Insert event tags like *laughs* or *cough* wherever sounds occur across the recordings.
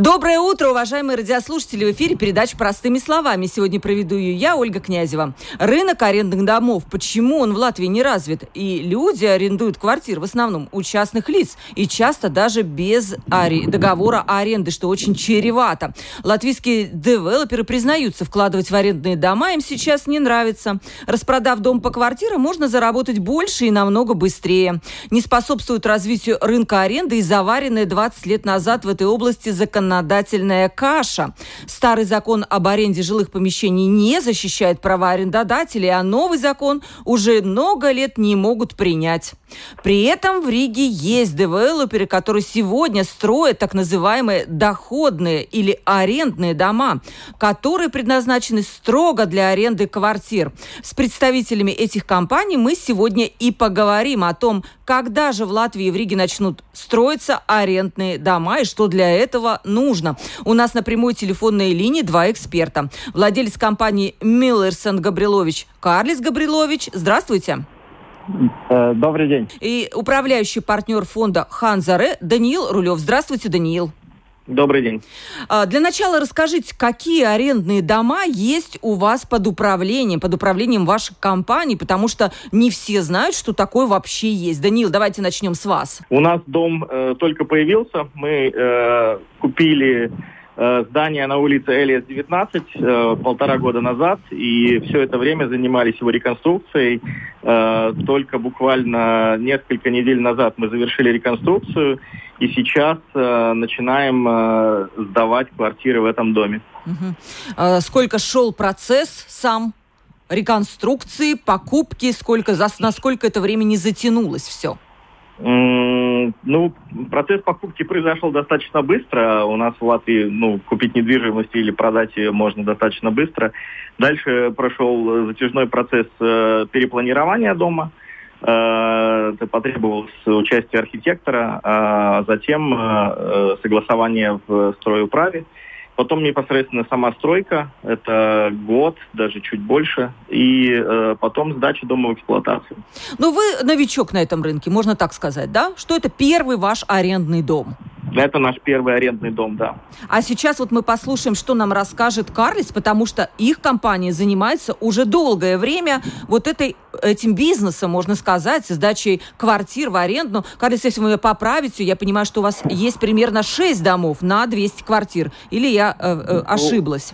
Доброе утро, уважаемые радиослушатели! В эфире передача «Простыми словами». Сегодня проведу ее я, Ольга Князева. Рынок арендных домов. Почему он в Латвии не развит? И люди арендуют квартиры в основном у частных лиц. И часто даже без ари... договора о аренде, что очень чревато. Латвийские девелоперы признаются, вкладывать в арендные дома им сейчас не нравится. Распродав дом по квартирам, можно заработать больше и намного быстрее. Не способствует развитию рынка аренды и заваренная 20 лет назад в этой области законодательство законодательная каша. Старый закон об аренде жилых помещений не защищает права арендодателей, а новый закон уже много лет не могут принять. При этом в Риге есть девелоперы, которые сегодня строят так называемые доходные или арендные дома, которые предназначены строго для аренды квартир. С представителями этих компаний мы сегодня и поговорим о том, когда же в Латвии и в Риге начнут строиться арендные дома и что для этого нужно. У нас на прямой телефонной линии два эксперта. Владелец компании Миллерсон Габрилович Карлис Габрилович. Здравствуйте. Э, добрый день. И управляющий партнер фонда Ханзаре Даниил Рулев. Здравствуйте, Даниил. Добрый день. А, для начала расскажите, какие арендные дома есть у вас под управлением, под управлением вашей компании, потому что не все знают, что такое вообще есть. Даниил, давайте начнем с вас. У нас дом э, только появился. Мы э, купили здание на улице Элиас 19 э, полтора года назад, и все это время занимались его реконструкцией. Э, только буквально несколько недель назад мы завершили реконструкцию, и сейчас начинаем сдавать квартиры в этом доме. Угу. Сколько шел процесс сам реконструкции, покупки, сколько, за, насколько это время не затянулось все? Ну, процесс покупки произошел достаточно быстро. У нас в Латвии, ну, купить недвижимость или продать ее можно достаточно быстро. Дальше прошел затяжной процесс э, перепланирования дома. Э, это потребовалось участие архитектора, а затем э, согласование в стройуправе. Потом непосредственно сама стройка, это год, даже чуть больше, и э, потом сдача дома в эксплуатацию. Ну, вы новичок на этом рынке, можно так сказать, да? Что это первый ваш арендный дом? Это наш первый арендный дом, да. А сейчас вот мы послушаем, что нам расскажет Карлис, потому что их компания занимается уже долгое время вот этой, этим бизнесом, можно сказать, сдачей квартир в аренду. Карлис, если вы меня поправите, я понимаю, что у вас есть примерно 6 домов на 200 квартир. Или я э, э, ну, ошиблась?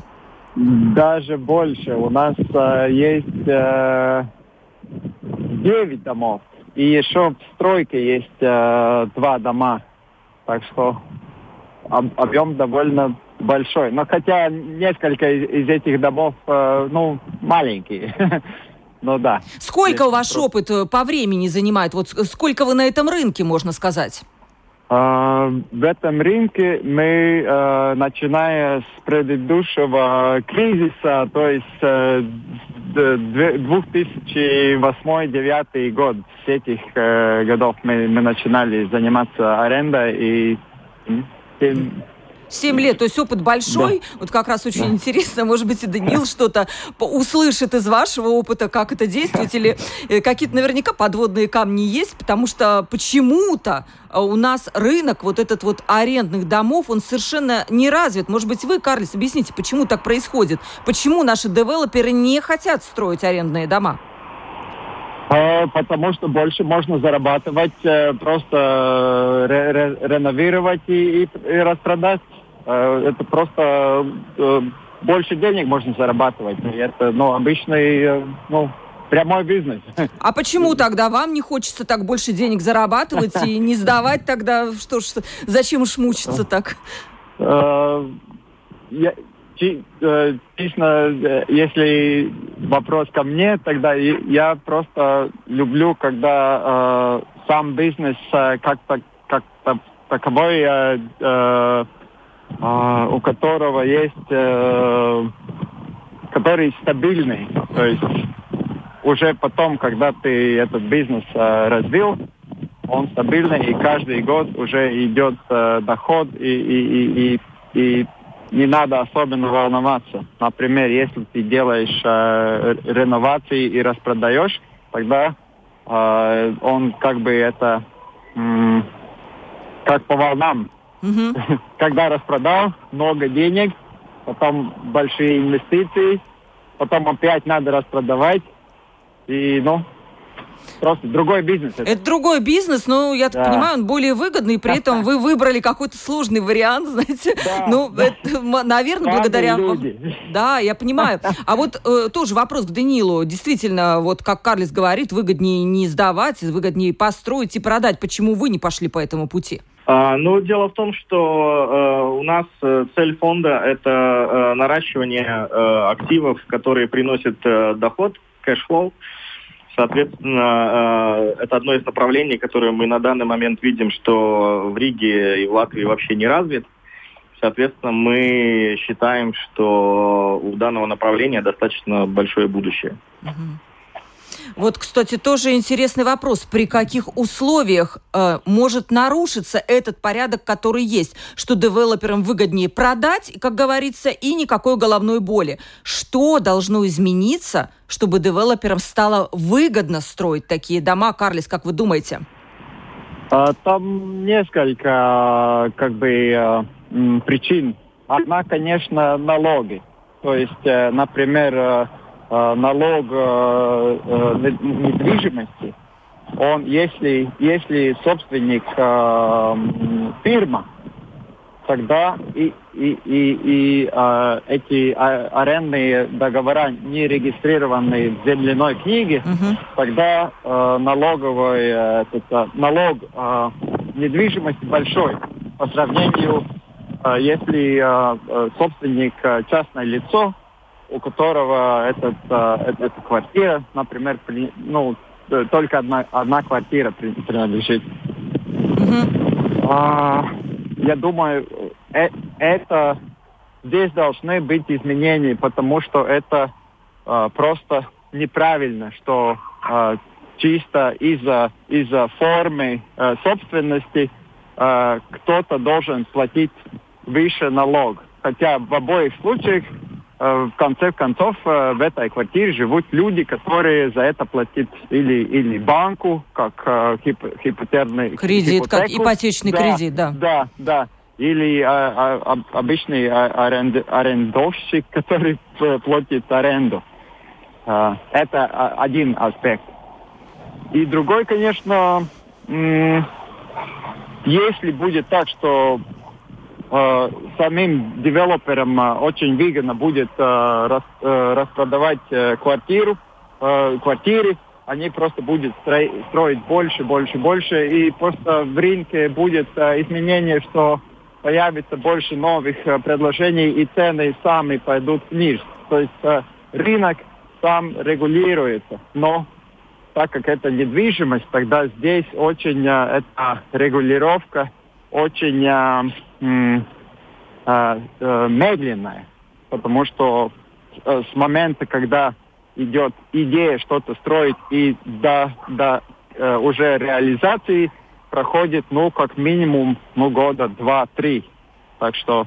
Даже больше. У нас э, есть э, 9 домов. И еще в стройке есть э, два дома. Так что об, объем довольно большой. Но хотя несколько из, из этих домов, э, ну, маленькие. *laughs* Ну да. Сколько ваш опыт э, по времени занимает? Вот сколько вы на этом рынке, можно сказать? Uh, в этом рынке мы, uh, начиная с предыдущего кризиса, то есть uh, 2008-2009 год, с этих uh, годов мы, мы начинали заниматься арендой и Семь лет, то есть опыт большой. Да. Вот как раз очень да. интересно, может быть, и Данил что-то услышит из вашего опыта, как это действует, или э, какие-то наверняка подводные камни есть, потому что почему-то э, у нас рынок вот этот вот арендных домов, он совершенно не развит. Может быть, вы, Карлис, объясните, почему так происходит? Почему наши девелоперы не хотят строить арендные дома? Э, потому что больше можно зарабатывать, просто ре реновировать и, и, и распродать. Э, это просто э, больше денег можно зарабатывать. И это, ну, обычный, э, ну, прямой бизнес. *laughs* А почему тогда вам не хочется так больше денег зарабатывать и не сдавать тогда? Что ж, зачем уж мучиться так? Я, честно, если вопрос ко мне, тогда я просто люблю, когда сам бизнес как-то как таковой а, у которого есть, э, который стабильный. То есть уже потом, когда ты этот бизнес э, развил, он стабильный, и каждый год уже идет э, доход, и, и, и, и, не надо особенно волноваться. Например, если ты делаешь э, реновации и распродаешь, тогда э, он как бы это м, как по волнам. Мгм. Когда распродал, много денег, потом большие инвестиции, потом опять надо распродавать. И, ну, просто другой бизнес. это. Это другой бизнес, но я так Да. понимаю, он более выгодный, при этом вы выбрали какой-то сложный вариант, *laughs* знаете. Да. Ну, это, м, наверное, благодаря... люди. Да, я понимаю. А вот э, тоже вопрос к Данилу. Действительно, вот как Карлис говорит, выгоднее не сдавать, выгоднее построить и продать. Почему вы не пошли по этому пути? Ну, дело в том, что э, у нас э, цель фонда это э, наращивание э, активов, которые приносят э, доход, cash flow. Соответственно, э, это одно из направлений, которое мы на данный момент видим, что в Риге и в Латвии вообще не развит. Соответственно, мы считаем, что у данного направления достаточно большое будущее. Мгм. Вот, кстати, тоже интересный вопрос. При каких условиях э, может нарушиться этот порядок, который есть? Что девелоперам выгоднее продать, как говорится, и никакой головной боли. Что должно измениться, чтобы девелоперам стало выгодно строить такие дома? Карлис, как вы думаете? А, Там несколько как бы э, причин. Одна, конечно, налоги. То есть, э, например, э, налог э, э, не- недвижимости, он, если, если собственник э, фирма, тогда и, и, и, и э, эти а- арендные договора не регистрированные в земляной книге, Мгм. тогда э, налоговый э, этот, э, налог э, недвижимости большой по сравнению, э, если э, э, собственник э, частное лицо, у которого этот, э, эт- эта квартира, например, при- ну, только одна, одна квартира при- принадлежит. Мгм. А, я думаю, э- это здесь должны быть изменения, потому что это э, просто неправильно, что э, чисто из-за из-за формы э, собственности э, кто-то должен платить выше налог. Хотя в обоих случаях в конце концов э, в этой квартире живут люди, которые за это платят или, или банку, как э, хип- хипотечный Кредит, как ипотеку. ипотечный Да, кредит, да. Да, да. Или а, а, об- обычный а, аренд- арендовщик, *laughs* который платит аренду. Это а, один аспект. И другой, конечно, если будет так, что э, самим девелоперам э, очень выгодно будет э, рас- э, распродавать э, квартиру, э, квартиры, они просто будут строить больше, больше, больше, и просто в рынке будет э, изменение, что появится больше новых э, предложений, и цены сами пойдут вниз. То есть э, рынок сам регулируется, но так как это недвижимость, тогда здесь очень э, эта регулировка очень э, м, э, медленная, потому что э, с момента, когда идет идея что-то строить и до, до э, уже реализации проходит, ну, как минимум, ну, года два-три. Так что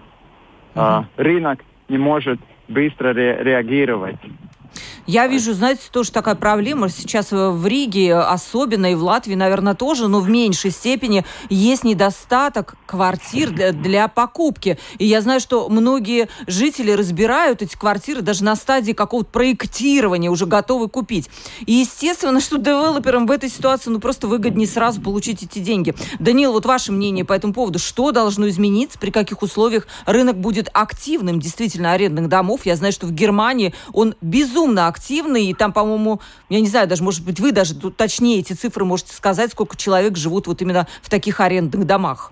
э, Мгм. рынок не может быстро ре- реагировать. Я вижу, знаете, тоже такая проблема. Сейчас э, в Риге особенно, и в Латвии, наверное, тоже, но в меньшей степени есть недостаток квартир для, для покупки. И я знаю, что многие жители разбирают эти квартиры даже на стадии какого-то проектирования, уже готовы купить. И естественно, *laughs* что девелоперам в этой ситуации ну просто выгоднее сразу получить эти деньги. Данил, вот ваше мнение по этому поводу. Что должно измениться, при каких условиях рынок будет активным, действительно, арендных домов? Я знаю, что в Германии он безумно активный, и там, по-моему, я не знаю, даже, может быть, вы даже тут точнее эти цифры можете сказать, сколько человек живут вот именно в таких арендных домах.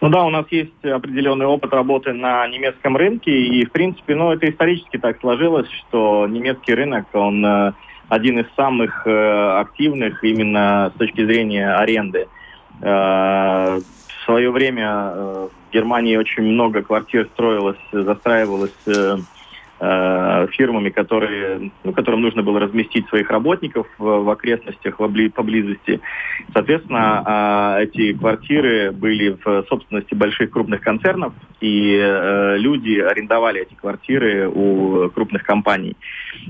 Ну да, у нас есть определенный опыт работы на немецком рынке, и, в принципе, ну, это исторически так сложилось, что немецкий рынок, он э, один из самых э, активных именно с точки зрения аренды. Э, в свое время в Германии очень много квартир строилось, застраивалось э, фирмами, которые, ну, которым нужно было разместить своих работников в, в окрестностях, в поблизости. Соответственно, э, эти квартиры были в собственности больших крупных концернов, и э, люди арендовали эти квартиры у крупных компаний.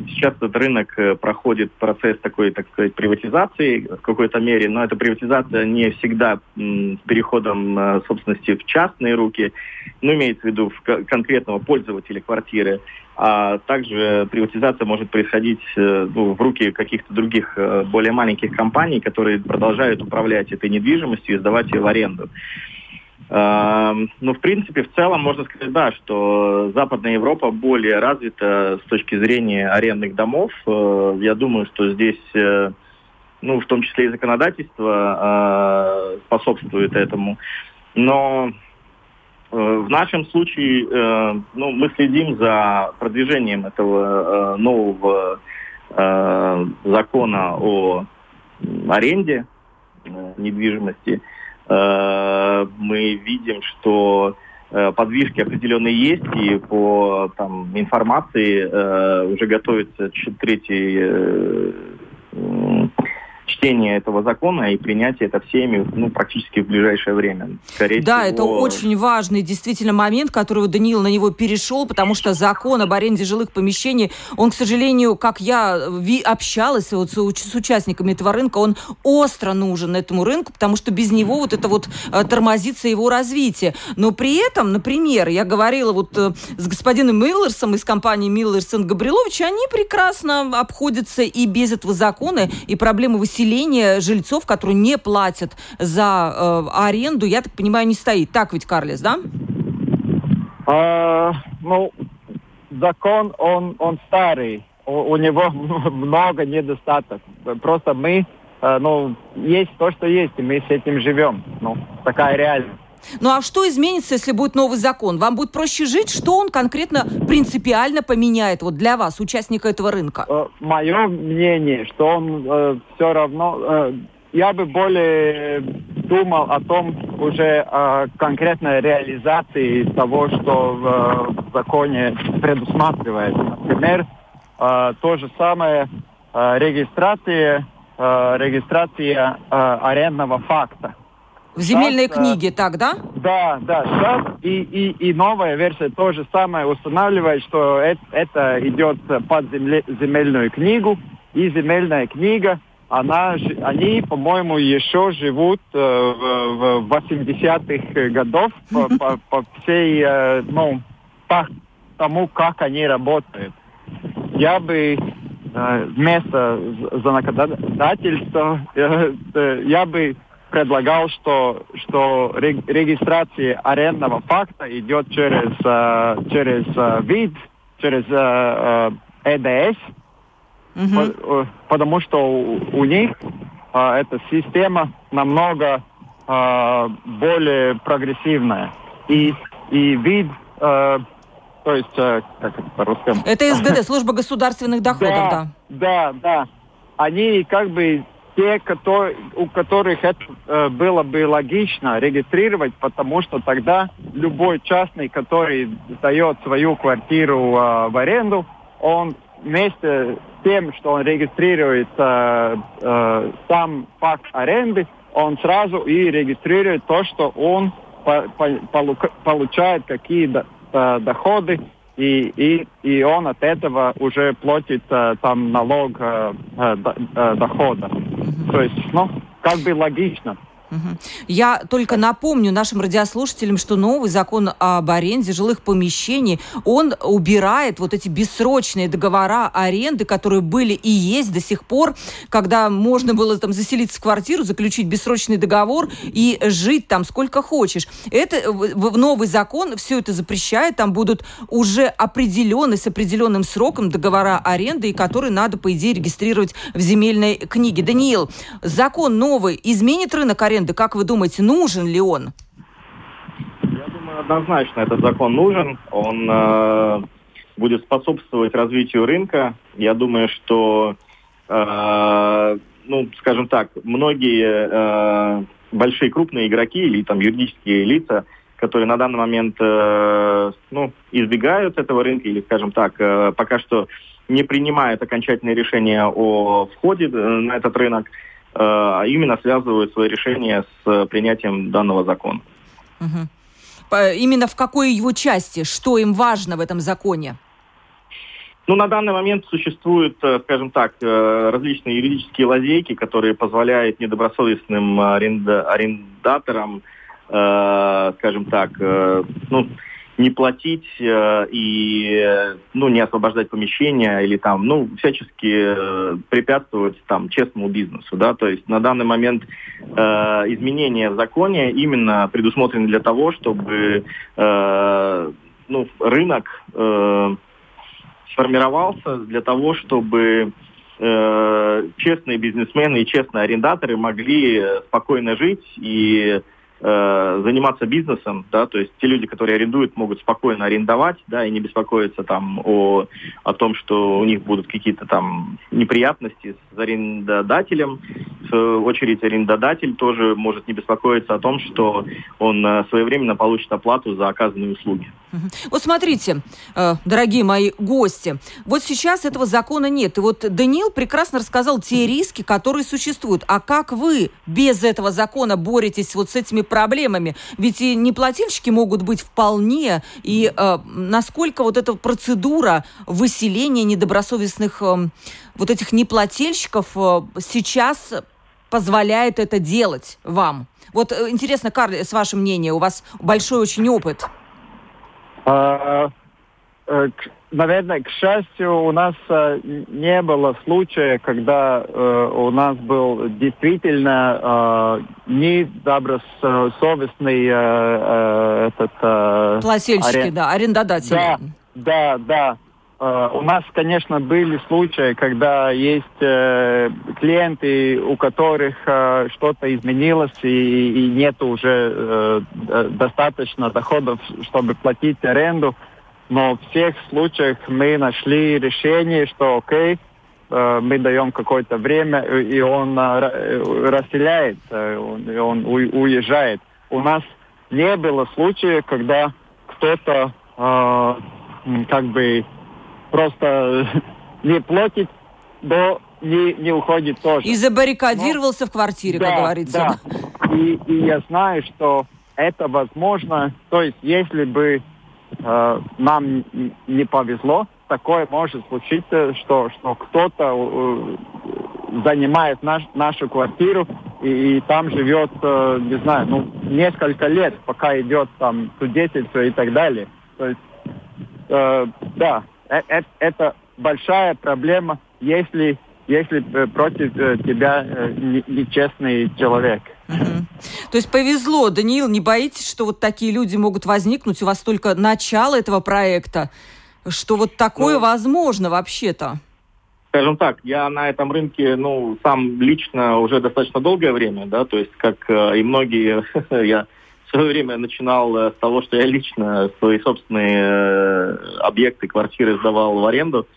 Сейчас этот рынок э, проходит процесс такой, так сказать, приватизации в какой-то мере, но эта приватизация не всегда с переходом собственности в частные руки, ну, имеется в виду в конкретного пользователя квартиры, а также приватизация может происходить э, ну, в руки каких-то других э, более маленьких компаний, которые продолжают управлять этой недвижимостью и сдавать ее в аренду. Uh, ну, в принципе, в целом можно сказать, да, что Западная Европа более развита с точки зрения арендных домов. Uh, я думаю, что здесь, ну, в том числе и законодательство способствует этому. Но Э, в нашем случае э, ну, мы следим за продвижением этого э, нового закона о аренде недвижимости. Мы видим, что подвижки определенные есть, и по там, информации уже готовится третий чтение этого закона и принятие это всеми ну, практически в ближайшее время. Скорее да, всего... это очень важный действительно момент, который Даниил на него перешел, потому что закон об аренде жилых помещений, он, к сожалению, как я общалась вот с, с участниками этого рынка, он остро нужен этому рынку, потому что без него вот это вот э, тормозится его развитие. Но при этом, например, я говорила вот э, с господином Миллерсом из компании Миллерс и Габрилович, они прекрасно обходятся и без этого закона, и проблемы выселение жильцов, которые не платят за э, аренду, я так понимаю, не стоит. Так ведь, Карлес, да? А, ну, закон, он, он старый. У, у него *laughs* много недостатков. Просто мы, э, ну, есть то, что есть, и мы с этим живем. Ну, такая реальность. Ну а что изменится, если будет новый закон? Вам будет проще жить? Что он конкретно принципиально поменяет вот для вас, участника этого рынка? Э, Мое мнение, что он э, все равно... Э, я бы более думал о том уже о конкретной реализации того, что в, э, в законе предусматривается. Например, э, то же самое э, регистрация, э, регистрация э, арендного факта. В земельной сейчас, книге, так, да? Да, да. Сейчас и, и, и новая версия то же самое устанавливает, что это, это идет под земле, земельную книгу, и земельная книга, она, они, по-моему, еще живут э, в, в 80-х годов по, *laughs* по, по всей, э, ну, по тому, как они работают. Я бы э, вместо законодательства, э, э, я бы предлагал, что, что регистрация арендного факта идет через, uh, через uh, вид, через EDS, mm-hmm. по, потому что у, у них эта система намного более прогрессивная. И, и вид то есть, как это по-русски? Это *laughs* СГД, служба государственных доходов, да. Да, да, да. Они как бы те, которые, у которых это э, было бы логично регистрировать, потому что тогда любой частный, который дает свою квартиру э, в аренду, он вместе с тем, что он регистрирует э, э, сам факт аренды, он сразу и регистрирует то, что он по, по, получает какие э, доходы и, и, и он от этого уже платит э, там налог э, э, э дохода. То есть, ну, как бы логично. Я только напомню нашим радиослушателям, что новый закон об аренде жилых помещений, он убирает вот эти бессрочные договора аренды, которые были и есть до сих пор, когда можно было там заселиться в квартиру, заключить бессрочный договор и жить там сколько хочешь. Это новый закон все это запрещает, там будут уже определенные с определенным сроком договора аренды, которые надо, по идее, регистрировать в земельной книге. Даниил, закон новый изменит рынок аренды аренды. Как вы думаете, нужен ли он? Я думаю, однозначно этот закон нужен. Он э, будет способствовать развитию рынка. Я думаю, что, э, ну, скажем так, многие э, большие крупные игроки или там юридические лица которые на данный момент э, ну, избегают этого рынка или, скажем так, э, пока что не принимают окончательное решение о входе на этот рынок, а именно связывают свои решения с принятием данного закона. Угу. Именно в какой его части? Что им важно в этом законе? Ну, на данный момент существуют, э, скажем так, э, различные юридические лазейки, которые позволяют недобросовестным арендаторам, э, скажем так, ну, не платить и ну, не освобождать помещения или там, ну, всячески препятствовать там честному бизнесу, да, то есть на данный момент изменения в законе именно предусмотрены для того, чтобы ну, рынок сформировался для того, чтобы э, честные бизнесмены и честные арендаторы могли спокойно жить и э, заниматься бизнесом, да, то есть те люди, которые арендуют, могут спокойно арендовать, да, и не беспокоиться там о, о том, что у них будут какие-то там неприятности с арендодателем. В свою очередь арендодатель тоже может не беспокоиться о том, что он э, своевременно получит оплату за оказанные услуги. Вот смотрите, э, дорогие мои гости, вот сейчас этого закона нет. И вот Даниил прекрасно рассказал те риски, которые существуют. А как вы без этого закона боретесь вот с этими проблемами? Ведь и неплательщики могут быть вполне. И э, насколько вот эта процедура выселения недобросовестных э, вот этих неплательщиков э, сейчас позволяет это делать вам? Вот э, интересно, Карл, с вашего мнения, у вас большой очень опыт. А, э, наверное, к счастью, у нас э, не было случая, когда э, у нас был действительно недобросовестный этот... Плательщики, арен... да, арендодатели. Да, да, да. У нас, конечно, были случаи, когда есть э, клиенты, у которых э, что-то изменилось и, и нет уже э, достаточно доходов, чтобы платить аренду. Но в всех случаях мы нашли решение, что окей, э, мы даем какое-то время, и он э, расселяется, и он уезжает. У нас не было случая, когда кто-то э, как бы просто *laughs* не платит, до не, не уходит тоже. И забаррикадировался Но, в квартире, да, как говорится. Да. И, и я знаю, что это возможно. То есть, если бы э, нам не повезло, такое может случиться, что, что кто-то э, занимает наш, нашу квартиру и, и там живет, э, не знаю, ну, несколько лет, пока идет там свидетельство и так далее. То есть, э, да, это, э, это большая проблема, если, если э, против э, тебя нечестный человек. Угу. То есть повезло, Даниил, не боитесь, что вот такие люди могут возникнуть? У вас только начало этого проекта, что вот такое ну, возможно вообще-то? Скажем так, я на этом рынке, ну, сам лично уже достаточно долгое время, да, то есть, как и многие, *laughs* я свое время начинал э, с того, что я лично свои собственные э, объекты, квартиры сдавал в аренду.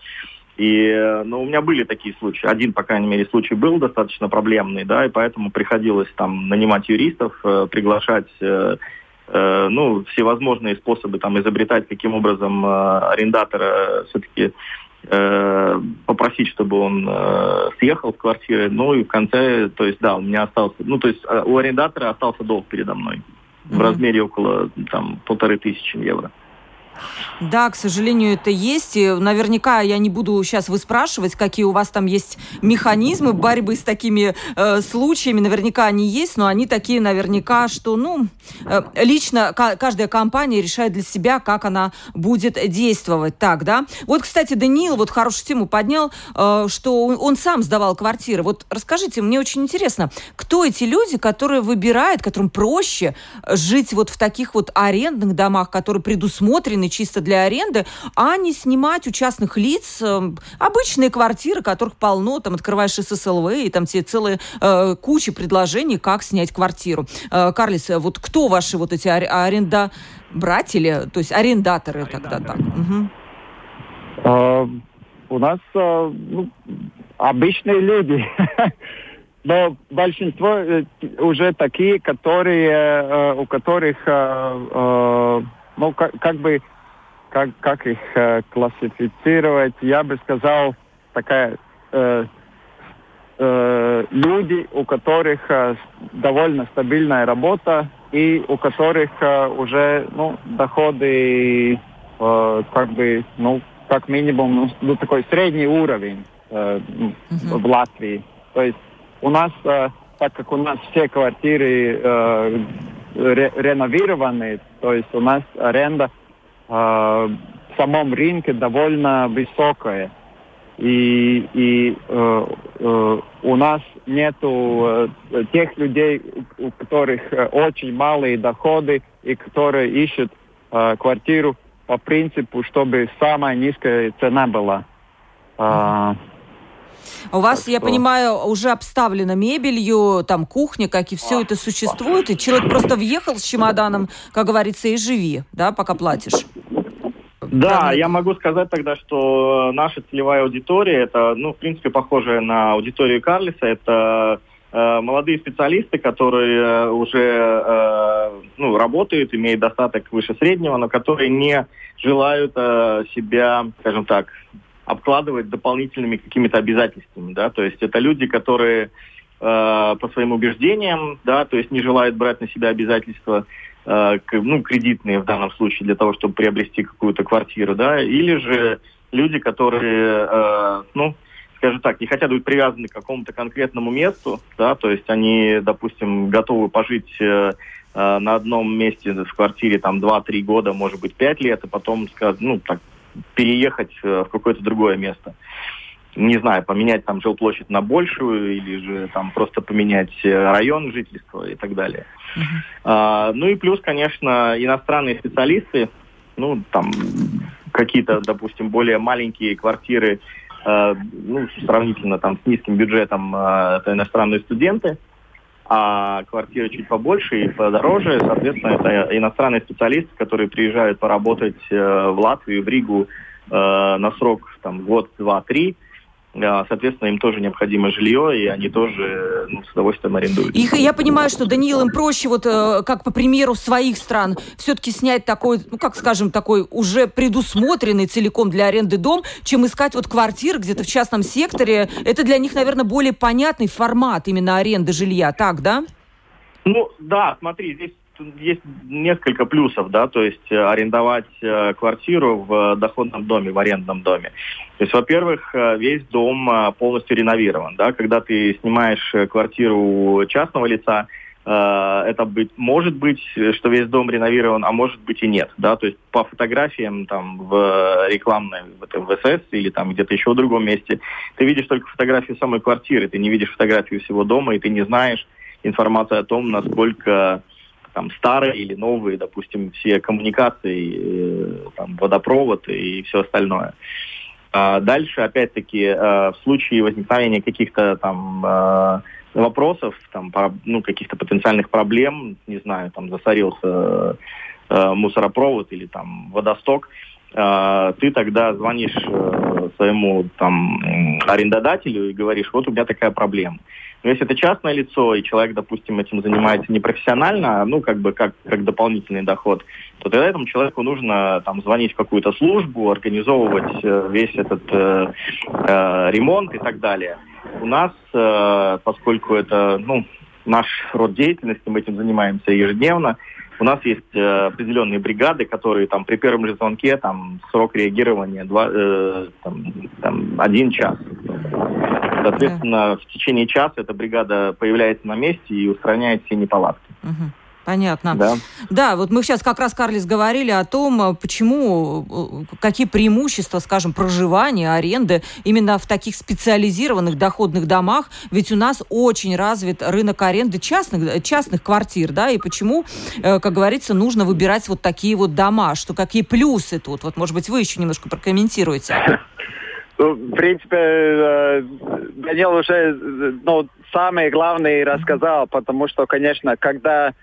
И э, ну, у меня были такие случаи. Один, по крайней мере, случай был достаточно проблемный, да, и поэтому приходилось там нанимать юристов, приглашать ну, всевозможные способы там изобретать, каким образом арендатора все-таки попросить, чтобы он э, съехал с квартиры. Ну и в конце, то есть, да, у меня остался, ну, то есть у арендатора остался долг передо мной в размере около там, полторы тысячи евро. Да, к сожалению, это есть. И наверняка я не буду сейчас вы спрашивать, какие у вас там есть механизмы борьбы с такими э, случаями. Наверняка они есть, но они такие наверняка, что, ну, э, лично каждая компания решает для себя, как она будет действовать. Так, да? Вот, кстати, Даниил вот хорошую тему поднял, э, что он сам сдавал квартиры. Вот расскажите, мне очень интересно, кто эти люди, которые выбирают, которым проще жить вот в таких вот арендных домах, которые предусмотрены предназначены чисто для аренды, а не снимать у частных лиц э, обычные квартиры, которых полно, там открываешь ССЛВ, и там тебе целая э, куча предложений, как снять квартиру. Э, Карлис, вот кто ваши вот эти арендобратели, то есть арендаторы тогда так? Угу. Uh, у нас uh, ну, обычные люди. *laughs* но большинство э, уже такие, которые, э, у которых, э, ну, как, как бы, как, как их классифицировать, я бы сказал, такая люди, у которых довольно стабильная работа и у которых уже ну, доходы как бы, ну, как минимум, ну, ну такой средний уровень э, uh-huh. в Латвии. То есть у нас, э, так как у нас все квартиры э, ре- реновированы, то есть у нас аренда э, в самом рынке довольно высокая. И, и э, э, у нас нету э, тех людей, у которых э, очень малые доходы и которые ищут э, квартиру по принципу, чтобы самая низкая цена была. А, у вас, так я что... понимаю, уже обставлена мебелью, там кухня, как и все а, это существует, и человек просто въехал с чемоданом, как говорится, и живи, да, пока платишь. Да, Правильно? я могу сказать тогда, что наша целевая аудитория, это, ну, в принципе, похожая на аудиторию Карлиса, это э, молодые специалисты, которые э, уже э, ну, работают, имеют достаток выше среднего, но которые не желают э, себя, скажем так, обкладывать дополнительными какими-то обязательствами, да, то есть это люди, которые э, по своим убеждениям, да, то есть не желают брать на себя обязательства, э, к, ну, кредитные в данном случае для того, чтобы приобрести какую-то квартиру, да, или же люди, которые, э, ну, скажем так, не хотят быть привязаны к какому-то конкретному месту, да, то есть они, допустим, готовы пожить э, э на одном месте в квартире там 2-3 года, может быть, 5 лет, и потом, ну, так, переехать э, в какое-то другое место. Не знаю, поменять там жилплощадь на большую или же там просто поменять э, район жительства и так далее. Uh-huh. А, ну и плюс, конечно, иностранные специалисты, ну там какие-то, допустим, более маленькие квартиры, э, ну, сравнительно там с низким бюджетом, э, это иностранные студенты, а квартиры чуть побольше и подороже, соответственно, это иностранные специалисты, которые приезжают поработать э, в Латвию, в Ригу э, на срок там год, два, три, соответственно, им тоже необходимо жилье, и они тоже ну, с удовольствием арендуют. И я понимаю, что, Даниил, им проще, вот э, как по примеру своих стран, все-таки снять такой, ну, как скажем, такой уже предусмотренный целиком для аренды дом, чем искать вот квартиры где-то в частном секторе. Это для них, наверное, более понятный формат именно аренды жилья, так, да? Ну, да, смотри, здесь есть несколько плюсов, да, то есть э, арендовать э, квартиру в доходном доме, в арендном доме. То есть, во-первых, э, весь дом полностью реновирован, да, когда ты снимаешь квартиру частного лица, это быть, может быть, что весь дом реновирован, а может быть и нет, да, то есть по фотографиям там в рекламной, в этом ВСС или там где-то еще в другом месте, ты видишь только фотографию самой квартиры, ты не видишь фотографию всего дома, и ты не знаешь информацию о том, насколько там старые или новые, допустим, все коммуникации, э, там, водопровод и все остальное. А дальше, опять-таки, э, в случае возникновения каких-то там э, вопросов, там, ну, каких-то потенциальных проблем, не знаю, там засорился мусоропровод или там водосток, ты тогда звонишь своему там арендодателю и говоришь, вот у меня такая проблема. Но если это частное лицо, и человек, допустим, этим занимается непрофессионально, ну, как бы как, как дополнительный доход, то тогда этому человеку нужно там звонить в какую-то службу, организовывать э, весь этот э, э, ремонт и так далее. У нас, э, поскольку это, ну, наш род деятельности, мы этим занимаемся ежедневно, у нас есть э, определенные бригады, которые там при первом же звонке там срок реагирования два, э, там, там, один час. Соответственно, в течение часа эта бригада появляется на месте и устраняет все неполадки. Угу. Понятно. Да. да, вот мы сейчас как раз, Карлис, говорили о том, почему, какие преимущества, скажем, проживания, аренды именно в таких специализированных доходных домах. Ведь у нас очень развит рынок аренды частных, частных квартир, да, и почему, э, как говорится, нужно выбирать вот такие вот дома, что какие плюсы тут. Вот, может быть, вы еще немножко прокомментируете. Ну, в принципе, э, Данил уже ну, самое главное рассказал, потому что, конечно, когда э,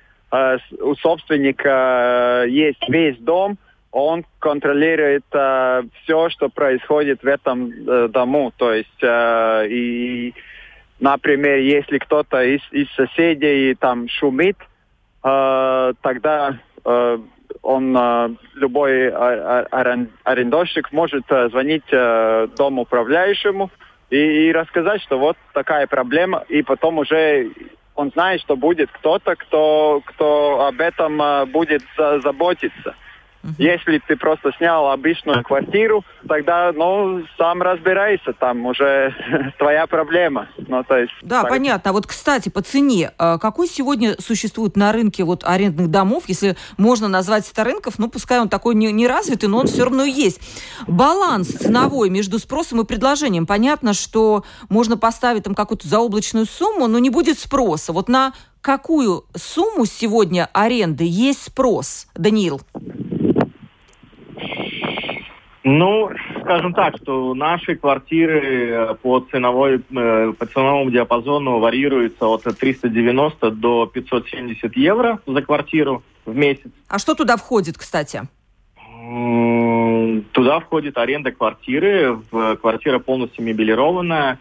у собственника э, есть весь дом, он контролирует все, что происходит в этом дому. То есть и например, если кто-то из, из соседей там шумит, э, тогда э, он, э, любой арендовщик может э, звонить э, дому управляющему и, и рассказать, что вот такая проблема, и потом уже он знает, что будет кто-то, кто, кто об этом э, будет заботиться. Если ты просто снял обычную квартиру, тогда, ну, сам разбирайся, там уже *laughs* твоя проблема. Ну, то есть, да, так... понятно. А вот, кстати, по цене, а какой сегодня существует на рынке вот арендных домов, если можно назвать это рынков, ну, пускай он такой не, не развитый, но он все равно есть. Баланс ценовой между спросом и предложением. Понятно, что можно поставить там какую-то заоблачную сумму, но не будет спроса. Вот на какую сумму сегодня аренды есть спрос, Даниил? Ну, скажем так, что наши квартиры э, по, ценовой, э, по ценовому диапазону варьируются от 390 до 570 евро за квартиру в месяц. А что туда входит, кстати? Туда входит аренда квартиры, квартира полностью мебелированная, э,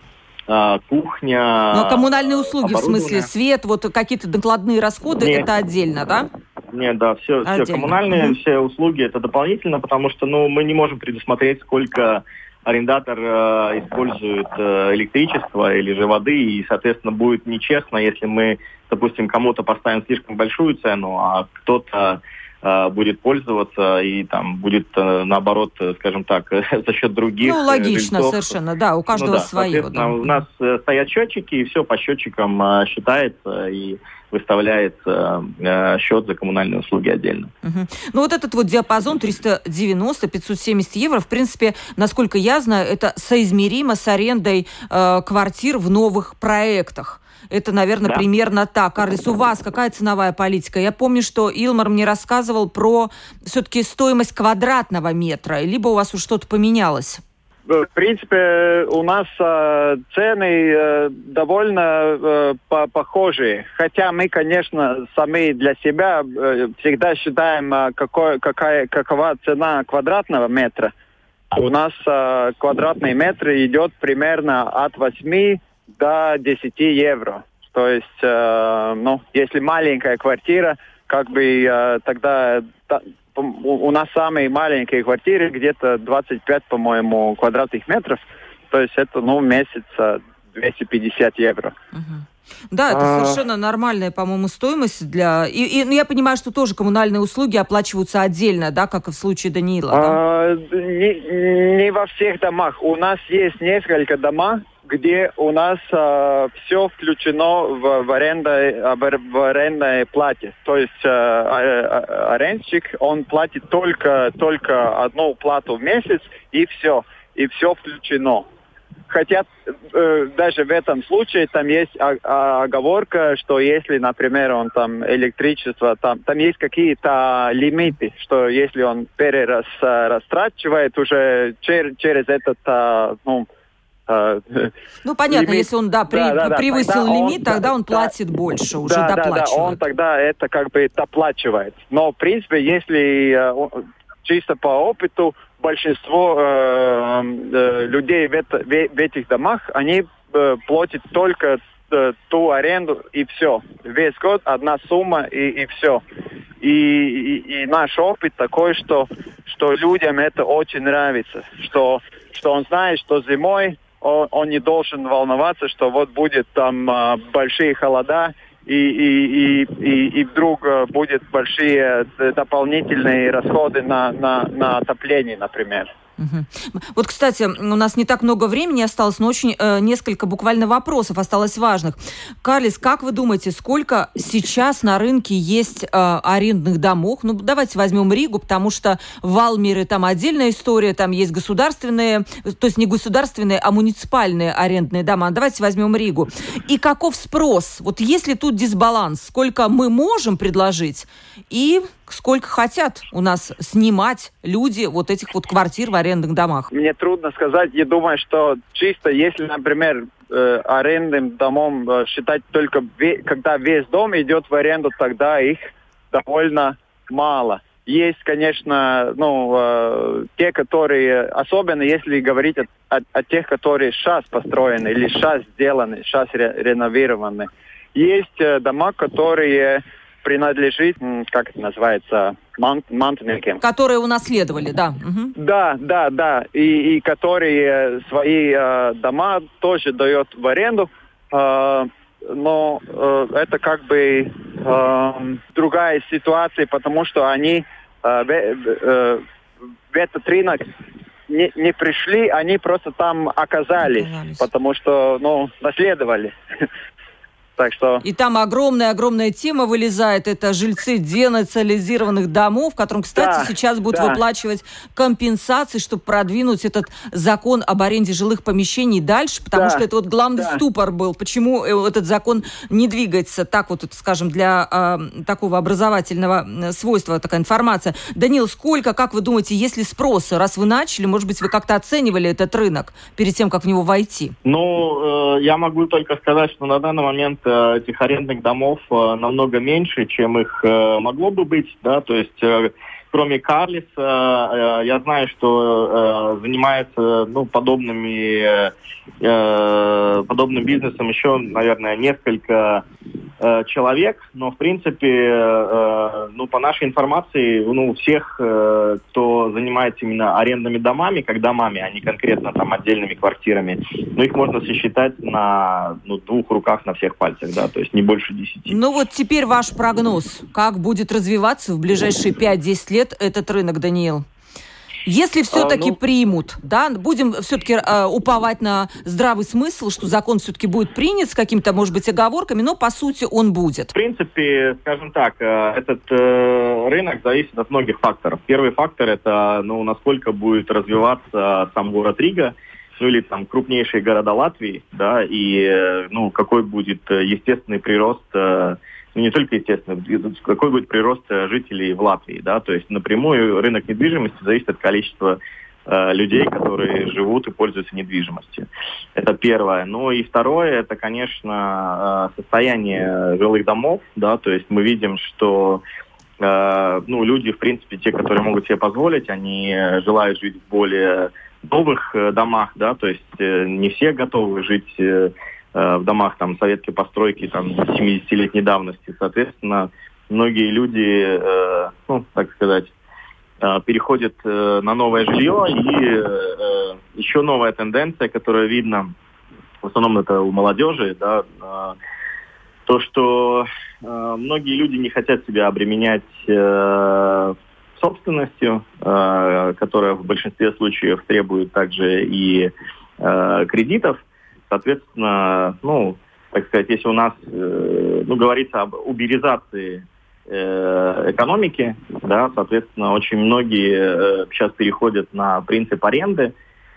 кухня. Ну, а коммунальные услуги, в смысле, свет, вот какие-то докладные расходы, Нет. это отдельно, да? Нет, да, все, все коммунальные, mm все услуги это дополнительно, потому что ну, мы не можем предусмотреть, сколько арендатор э, использует э, электричество или же воды, и, соответственно, будет нечестно, если мы, допустим, кому-то поставим слишком большую цену, а кто-то будет пользоваться и там будет э, наоборот, э, скажем так, *laughs* за счет других. Ну, логично жильцов. совершенно, да, у каждого ну, да, свое. Да. У нас э, стоят счетчики, и все по счетчикам э, считается, и выставляется э, счет за коммунальные услуги отдельно. Угу. Ну вот этот вот диапазон 390-570 евро, в принципе, насколько я знаю, это соизмеримо с арендой э, квартир в новых проектах. Это, наверное, да. примерно так. Карлис, у вас какая ценовая политика? Я помню, что Илмар мне рассказывал про все-таки стоимость квадратного метра. Либо у вас уже что-то поменялось? В принципе, у нас э, цены э, довольно э, по похожие. Хотя мы, конечно, сами для себя э, всегда считаем, э, какой, какая, какова цена квадратного метра. У нас э, квадратный метр идет примерно от 8 до 10 евро. То есть, э, ну, если маленькая квартира, как бы э, тогда у нас самые маленькие квартиры, где-то 25, по-моему, квадратных метров. То есть это, ну, месяц 250 евро. Угу. Да, это а... совершенно нормальная, по-моему, стоимость для... И, и ну, я понимаю, что тоже коммунальные услуги оплачиваются отдельно, да, как и в случае Даниила, а, да? не, не во всех домах. У нас есть несколько домов, где у нас э, все включено в, в, аренда, в арендной плате. То есть э, э, арендщик, он платит только, только одну плату в месяц, и все. И все включено. Хотя э, даже в этом случае там есть оговорка, что если, например, он там электричество, там, там есть какие-то лимиты, что если он перерастрачивает уже чер, через этот, ну, а, ну, понятно, лимит. если он, да, при, да, да, превысил тогда лимит, он, тогда он платит да, больше, уже да, доплачивает. Да, да, он тогда это как бы доплачивает. Но, в принципе, если э, чисто по опыту, большинство э, э, людей в, это, в, в этих домах, они э, платят только э, ту аренду и все. Весь год одна сумма и, и все. И, и, и наш опыт такой, что, что людям это очень нравится, что, что он знает, что зимой он, он не должен волноваться, что вот будет там а, большие холода, и, и, и, и, и вдруг а, будет большие э, дополнительные расходы на, на, на отопление, например. Вот, кстати, у нас не так много времени осталось, но очень э, несколько буквально вопросов осталось важных. Карлис, как вы думаете, сколько сейчас на рынке есть э, арендных домов? Ну, давайте возьмем Ригу, потому что в Валмире там отдельная история, там есть государственные, то есть не государственные, а муниципальные арендные дома. Давайте возьмем Ригу. И каков спрос? Вот есть ли тут дисбаланс? Сколько мы можем предложить и сколько хотят у нас снимать люди вот этих вот квартир в арендных домах? Мне трудно сказать. Я думаю, что чисто если, например, э, арендным домом э, считать только, когда весь дом идет в аренду, тогда их довольно мало. есть, конечно, ну, э, те, которые, особенно если говорить о, о, о тех, которые сейчас построены или сейчас сделаны, сейчас ре, реновированы. Есть э, дома, которые принадлежит, как это называется, мантники. Которые унаследовали, да. Угу. Да, да, да. И, и которые свои э, дома тоже дают в аренду. Э, но э, это как бы э, другая ситуация, потому что они э, в, э, в этот рынок не, не пришли, они просто там оказались, оказались. потому что, ну, наследовали. *laughs* Так что... И там огромная-огромная тема вылезает. Это жильцы денационализированных домов, которым, кстати, да, сейчас будут да. выплачивать компенсации, чтобы продвинуть этот закон об аренде жилых помещений дальше, потому да, что это вот главный да. ступор был. Почему э, этот закон не двигается так вот, скажем, для э, такого образовательного свойства такая информация. Данил, сколько, как вы думаете, есть ли спрос? Раз вы начали, может быть, вы как-то оценивали этот рынок перед тем, как в него войти? Ну, э, я могу только сказать, что на данный момент этих арендных домов э, намного меньше, чем их э, могло бы быть, да, то есть кроме Карлиса, я знаю, что занимается ну, подобными, подобным бизнесом еще, наверное, несколько Э, человек, но в принципе, э, ну по нашей информации, ну всех, э, кто занимается именно арендными домами, как домами, а не конкретно там отдельными квартирами, ну их можно сосчитать на ну, двух руках на всех пальцах, да, то есть не больше десяти. Ну вот теперь ваш прогноз, как будет развиваться в ближайшие 5-10 лет этот рынок, Даниил? Если все-таки а, ну... примут, да, будем все-таки э, уповать на здравый смысл, что закон все-таки будет принят с какими-то, может быть, оговорками, но по сути он будет. В принципе, скажем так, э, этот э, рынок зависит от многих факторов. Первый фактор это, ну, насколько будет развиваться сам город Рига, ну или там крупнейшие города Латвии, да, и э, ну какой будет э, естественный прирост ну, не только, естественно, какой будет прирост э, жителей в Латвии, да, то есть напрямую рынок недвижимости зависит от количества э, людей, которые живут и пользуются недвижимостью. Это первое. Ну и второе, это, конечно, э, состояние жилых домов, да, то есть мы видим, что э, ну, люди, в принципе, те, которые могут себе позволить, они желают жить в более новых э, домах, да, то есть э, не все готовы жить э, Э, в домах там советской постройки там 70-летней давности. Соответственно, многие люди, э, ну, так сказать, э, переходят на новое жилье. И еще новая тенденция, которая видна, в основном это у молодежи, да, то, что многие люди не хотят себя обременять собственностью, которая в большинстве случаев требует также и кредитов. Соответственно, ну, так сказать, если у нас, э, ну, говорится об уберизации э, экономики, да, соответственно, очень многие э, сейчас переходят на принцип аренды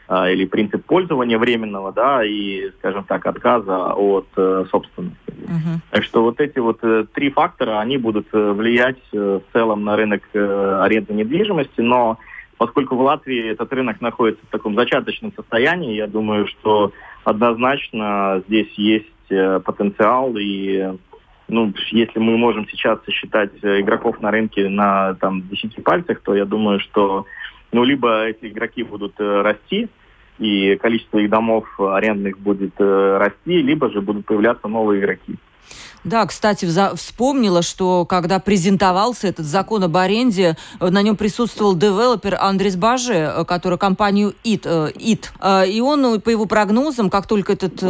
э, или принцип пользования временного, да, и, скажем так, отказа от э, собственности. Uh-huh. Так что вот эти вот э, три фактора, они будут э, влиять э, в целом на рынок э, аренды недвижимости, но поскольку в Латвии этот рынок находится в таком зачаточном состоянии, я думаю, что однозначно здесь есть э, потенциал и ну, если мы можем сейчас сосчитать э, игроков на рынке на там 10 пальцах, то я думаю, что ну, либо эти игроки будут э, расти, и количество их домов арендных будет э, расти, либо же будут появляться новые игроки. Да, кстати, вспомнила, что когда презентовался этот закон об аренде, э, на нем присутствовал девелопер Андрес Баже, э, который компанию ИТ, э. И он, по его прогнозам, как только этот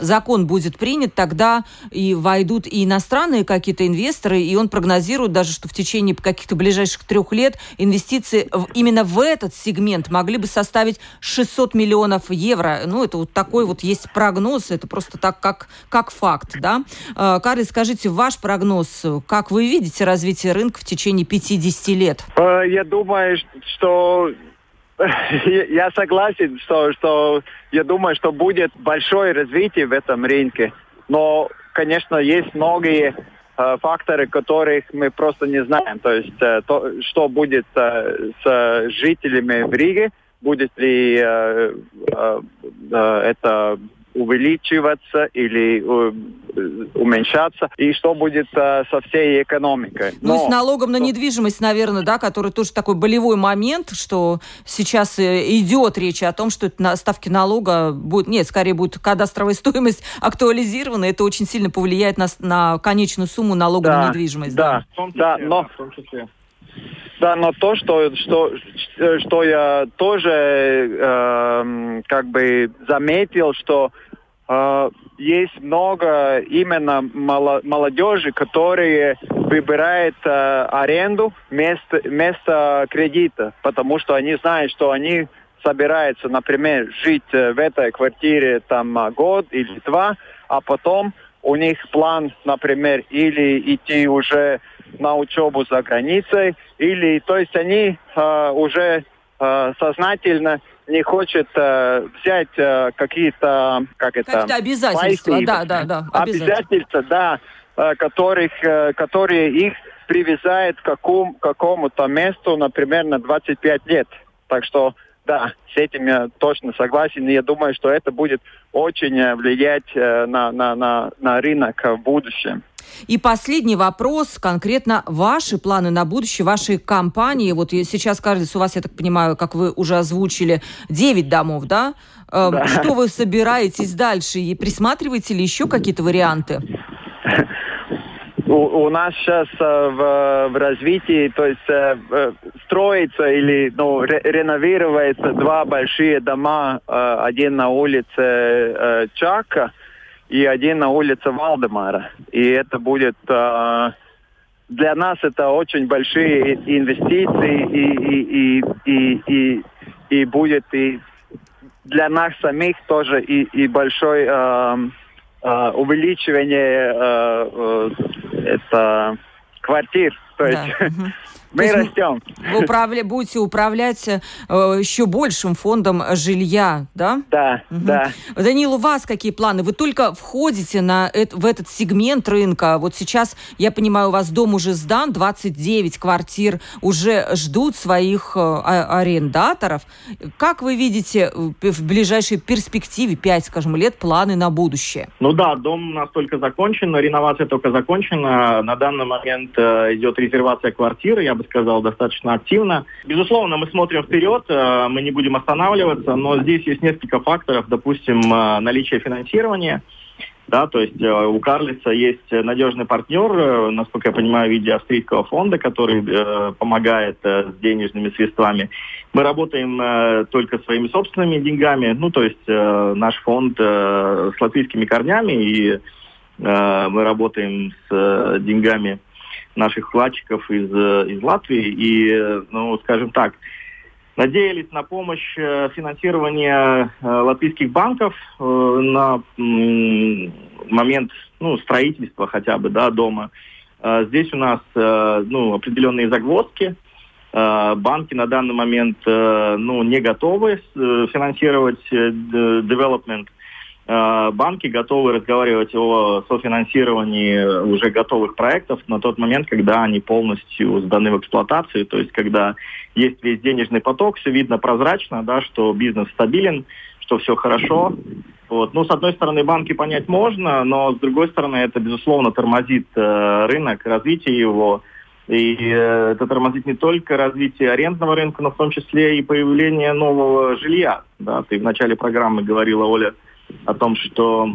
закон будет принят, тогда и войдут и иностранные какие-то инвесторы, и он прогнозирует даже, что в течение каких-то ближайших трех лет инвестиции именно в этот сегмент могли бы составить 600 миллионов евро. Ну, это вот такой вот есть прогноз, это просто так, как, как факт, да. Э, Карли, скажите, ваш прогноз, как вы видите развитие рынка в течение 50 лет? Э, я думаю, что *laughs* я согласен, что, что я думаю, что будет большое развитие в этом рынке. Но, конечно, есть многие э, факторы, которых мы просто не знаем. То есть, э, то, что будет с жителями в Риге, будет ли это увеличиваться или э, уменьшаться, и что будет э, со всей экономикой. Но... Ну, с налогом на недвижимость, наверное, да, который тоже такой болевой момент, что сейчас э, идет речь о том, что на ставки налога будет, нет, скорее будет кадастровая *laughs* стоимость актуализирована, это очень сильно повлияет на, на конечную сумму налога да, на недвижимость. Да, да, да но... В том числе. Да, но то, что, что, что я тоже э, как бы заметил, что э, есть много именно молодежи, которые выбирают э, аренду вместо, вместо кредита, потому что они знают, что они собираются, например, жить э, в этой квартире там год или два, а потом у них план, например, или идти уже на учебу за границей, или, то есть они э, уже э, сознательно не хочет э, взять э, какие-то, как это, какие обязательства, пайсы, да, да, да, обязательства, обязательства да, э, которых, э, которые их привязают к какому, какому-то месту, например, на 25 лет. Так что да, с этим я точно согласен. И я думаю, что это будет очень э, влиять э, на, на, на, на рынок в будущем. И последний вопрос, конкретно ваши планы на будущее, вашей компании. Вот сейчас, кажется, у вас, я так понимаю, как вы уже озвучили, 9 домов, да? Эм, да. Что вы собираетесь дальше? И присматриваете ли еще какие-то варианты? *laughs* У, у нас сейчас э, в, в развитии, то есть э, э строится или ну, ре, реновируется два большие дома, один на улице Чака, и один на улице Валдемара. И это будет для нас это очень большие инвестиции и, и, и, и, и, и будет и для нас самих тоже и, и большой э, э, увеличивание э, э, это квартир. То есть да. Мы То растем. Вы управля... будете управлять э, еще большим фондом жилья, да? Да, угу. да. Данил, у вас какие планы? Вы только входите на это, в этот сегмент рынка. Вот сейчас, я понимаю, у вас дом уже сдан, 29 квартир уже ждут своих э, а, арендаторов. Как вы видите э, в ближайшей перспективе, 5, скажем, лет, планы на будущее? Ну да, дом у нас только закончен, реновация только закончена. На данный момент э, идет резервация квартиры. Я бы бы сказал, достаточно активно. Безусловно, мы смотрим вперед, э, мы не будем останавливаться, но здесь есть несколько факторов, допустим, э, наличие финансирования. Да, то есть э, у Карлица есть надежный партнер, насколько я понимаю, в виде австрийского фонда, который э, помогает э, с денежными средствами. Мы работаем э, только своими собственными деньгами, ну, то есть э, наш фонд э, с латвийскими корнями, и э, мы работаем с э, деньгами наших вкладчиков из, э, из Латвии. И, ну, скажем так, надеялись на помощь э, финансирования э, латвийских банков на момент ну, строительства хотя бы да, дома. Здесь у нас ну, определенные загвоздки. Банки на данный момент ну, не готовы финансировать development банки готовы разговаривать о софинансировании уже готовых проектов на тот момент, когда они полностью сданы в эксплуатацию, то есть когда есть весь денежный поток, все видно прозрачно, да, что бизнес стабилен, что все хорошо. Вот. Ну, с одной стороны, банки понять можно, но с другой стороны, это, безусловно, тормозит э, рынок, развитие его. И э, это тормозит не только развитие арендного рынка, но в том числе и появление нового жилья. Да? Ты в начале программы говорила, Оля, о том, что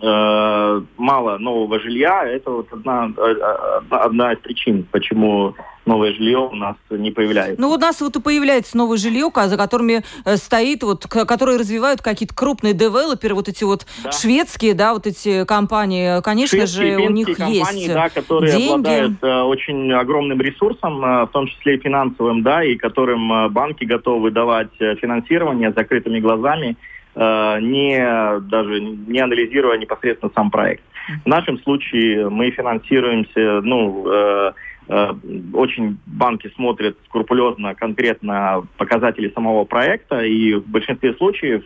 э, мало нового жилья, это вот одна, одна, одна из причин, почему новое жилье у нас не появляется. Ну, у нас вот и появляется новое жилье, за которыми э, стоит, вот, которые развивают какие-то крупные девелоперы, вот эти вот да. шведские, да, вот эти компании, конечно Шведские, же, у них компании, есть да, которые деньги. обладают э, очень огромным ресурсом, э, в том числе и финансовым, да, и которым э, банки готовы давать э, финансирование закрытыми глазами, Э, не даже не анализируя непосредственно сам проект. В нашем случае мы финансируемся, ну, э, э, очень банки смотрят скрупулезно конкретно показатели самого проекта, и в большинстве случаев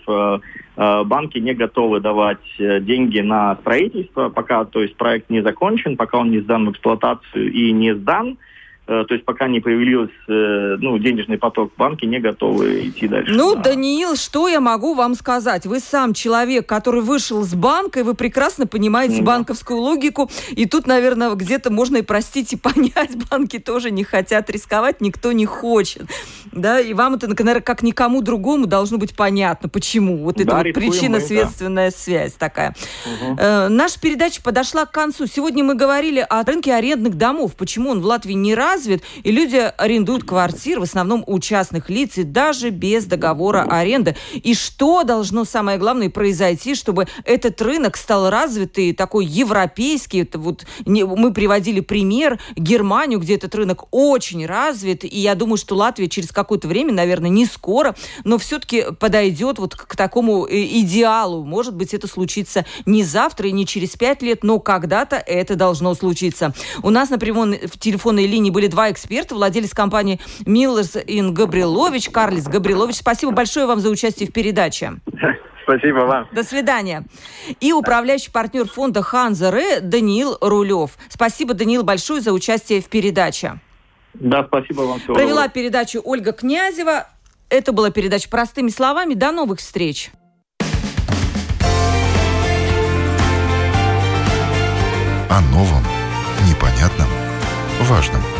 банки не готовы давать деньги на строительство, пока то есть проект не закончен, пока он не сдан в эксплуатацию и не сдан, Э, то есть пока не появился э, ну, денежный поток, банки не готовы идти дальше. Ну, да. Даниил, что я могу вам сказать? Вы сам человек, который вышел с банка, и вы прекрасно понимаете да. банковскую логику. И тут, наверное, где-то можно и простить, и *laughs* понять. Банки тоже не хотят рисковать, никто не хочет. Да, и вам это, наверное, как никому другому должно быть понятно, почему. Вот это да, вот причинно-следственная да. связь такая. Угу. Э, наша передача подошла к концу. Сегодня мы говорили о рынке арендных домов. Почему он в Латвии не раз развит, и люди арендуют квартиры в основном у частных лиц и даже без договора аренды. И что должно, самое главное, произойти, чтобы этот рынок стал развитый, такой европейский. Это вот не, мы приводили пример Германию, где этот рынок очень развит, и я думаю, что Латвия через какое-то время, наверное, не скоро, но все-таки подойдет вот к такому э, идеалу. Может быть, это случится не завтра и не через пять лет, но когда-то это должно случиться. У нас на прямой в телефонной линии были два эксперта, владелец компании Миллерс Ин Габрилович, Карлис Габрилович. Спасибо большое вам за участие в передаче. *laughs* Спасибо вам. До свидания. И управляющий партнер фонда Ханза Ре Даниил Рулев. Спасибо, Даниил, большое за участие в передаче. Да, спасибо вам. Всего Провела доброго. передачу Ольга Князева. Это была передача «Простыми словами». До новых встреч. О новом, непонятном, важном –